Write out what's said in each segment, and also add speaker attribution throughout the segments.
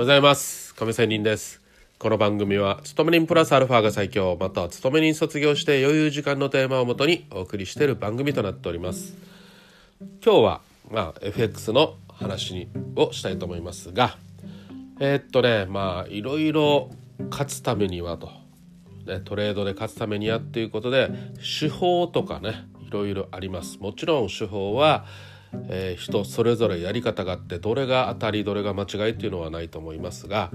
Speaker 1: ございます。亀仙人です。この番組は勤め人プラスアルファが最強または勤め人卒業して余裕時間のテーマをもとにお送りしている番組となっております。今日はまあ FX の話にをしたいと思いますがえー、っとねまあいろいろ勝つためにはと、ね、トレードで勝つためにはっていうことで手法とかねいろいろあります。もちろん手法はえー、人それぞれやり方があってどれが当たりどれが間違いっていうのはないと思いますが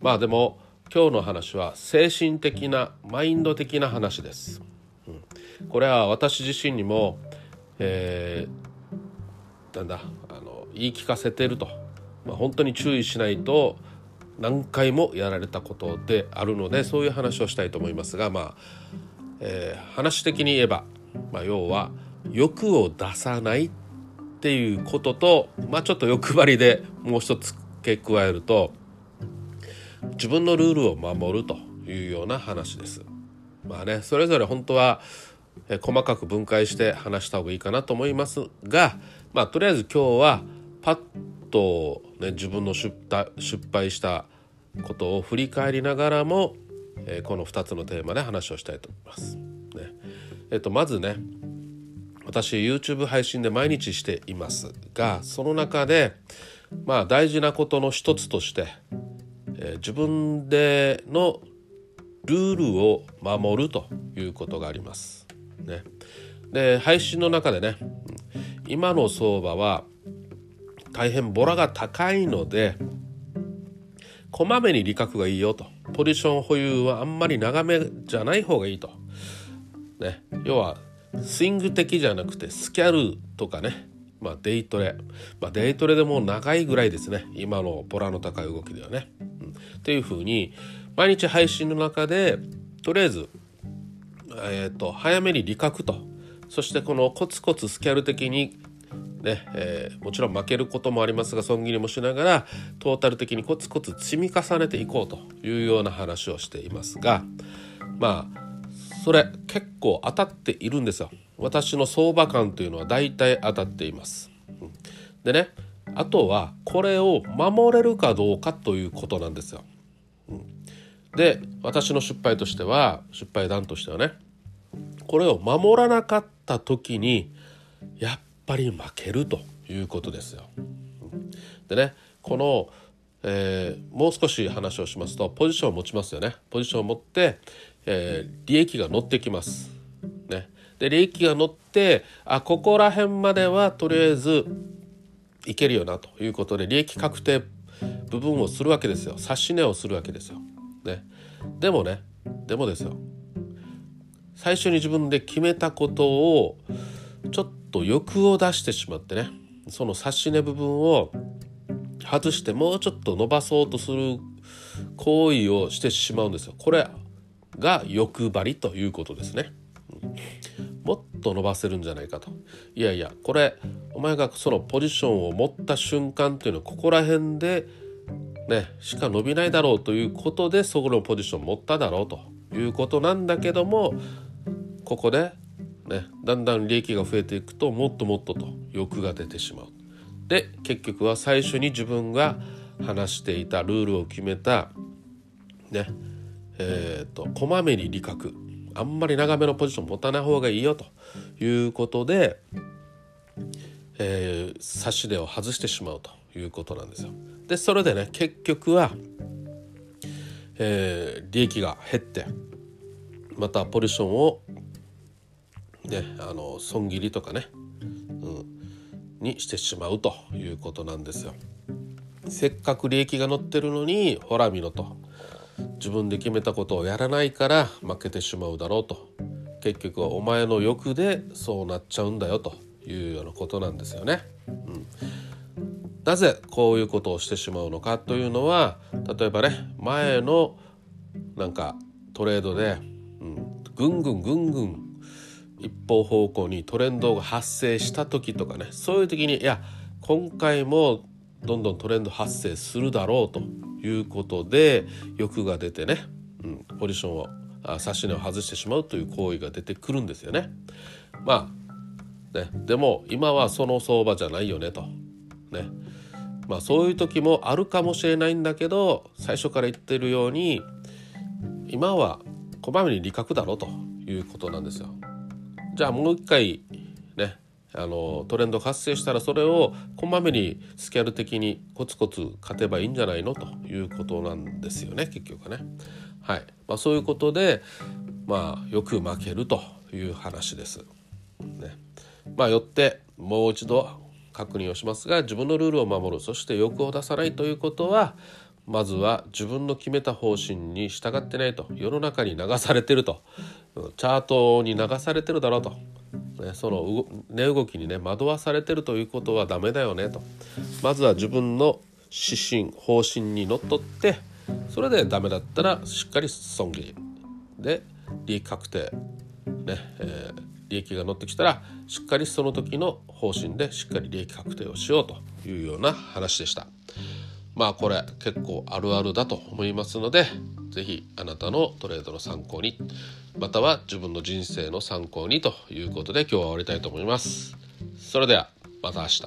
Speaker 1: まあでも今日の話は精神的なマインド的な話です。うん、これは私自身にも、えー、なんだあの言い聞かせてると、まあ、本当に注意しないと何回もやられたことであるのでそういう話をしたいと思いますがまあ、えー、話的に言えば、まあ、要は欲を出さないっていうことと、まあ、ちょっと欲張りでもう一つ付け加えると自分のルールを守るというような話です。まあねそれぞれ本当は細かく分解して話した方がいいかなと思いますが、まあ、とりあえず今日はパッと、ね、自分の失敗したことを振り返りながらも、えー、この2つのテーマで話をしたいと思います。ねえっと、まずね私 YouTube 配信で毎日していますがその中でまあ大事なことの一つとして、えー、自分でのルールを守るということがあります。ね、で配信の中でね今の相場は大変ボラが高いのでこまめに利確がいいよとポジション保有はあんまり長めじゃない方がいいと。ね、要はスイング的じゃなくてスキャルとかね、まあ、デイトレ、まあ、デイトレでも長いぐらいですね。今のボラの高い動きではね。うん、っていうふうに毎日配信の中でとりあえず、えーと、早めに利確と。そしてこのコツコツスキャル的にねえー、もちろん負けることもありますが損切りもしながらトータル的にコツコツ積み重ねていこうというような話をしていますがまあそれ結構当たっているんですよ。私の相場感というのは大体当たっています。でねあとはこれを守れるかどうかということなんですよ。で私の失敗としては失敗談としてはねこれを守らなかった時にやっぱり負けるということですよ。でねこのえー、もう少し話をしますとポジションを持ちますよね。ポジションを持って、えー、利益が乗ってきます。ね、で利益が乗ってあここら辺まではとりあえずいけるよなということで利益確定部分をするわけですよ指し値をするわけですよ。ね、でもねでもですよ最初に自分で決めたことをちょっと欲を出してしまってねその指し値部分を外してもうちょっと伸ばそうとする行為をしてしまうんですよ。これが欲張りということですね。もっと伸ばせるんじゃないかと。いやいやこれお前がそのポジションを持った瞬間っていうのはここら辺でねしか伸びないだろうということでそこのポジション持っただろうということなんだけどもここでねだんだん利益が増えていくともっともっとと欲が出てしまう。で結局は最初に自分が話していたルールを決めたねえーと、こまめに利確あんまり長めのポジション持たない方がいいよということで、えー、差し値を外してしまうということなんですよ。でそれでね結局は、えー、利益が減ってまたポジションを、ね、あの損切りとかね、うん、にしてしまうということなんですよ。せっかく利益が乗ってるのにほら見ろと自分で決めたことをやらないから負けてしまうだろうと。結局はお前の欲でそうなっちゃうんだよというようなことなんですよね。うん、なぜこういうことをしてしまうのかというのは例えばね前のなんかトレードで、うん、ぐんぐんぐんぐん一方方向にトレンドが発生した時とかねそういう時にいや今回もどんどんトレンド発生するだろうと。いうことで欲が出てね、うん、ポジションを指し値を外してしまうという行為が出てくるんですよね。まあねでも今はその相場じゃないよねと。ねまあそういう時もあるかもしれないんだけど最初から言ってるように今はこまめに利確だろということなんですよ。じゃあもう一回あのトレンド発生したらそれをこまめにスキャル的にコツコツ勝てばいいんじゃないの？ということなんですよね結局ね。はいまあ、そういうことでまあよく負けるという話です。ねまあ、よってもう一度確認をしますが自分のルールを守るそして欲を出さないということはまずは自分の決めた方針に従ってないと世の中に流されてると。チャートに流されてるだろうと、その値動きにね惑わされてるということはダメだよねと。まずは自分の指針方針にのっとってそれでダメだったらしっかり損切りで利益確定。ね、え、利益が乗ってきたらしっかりその時の方針でしっかり利益確定をしようというような話でした。まあこれ結構あるあるだと思いますので是非あなたのトレードの参考にまたは自分の人生の参考にということで今日は終わりたいと思います。それではまた明日。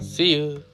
Speaker 1: See you!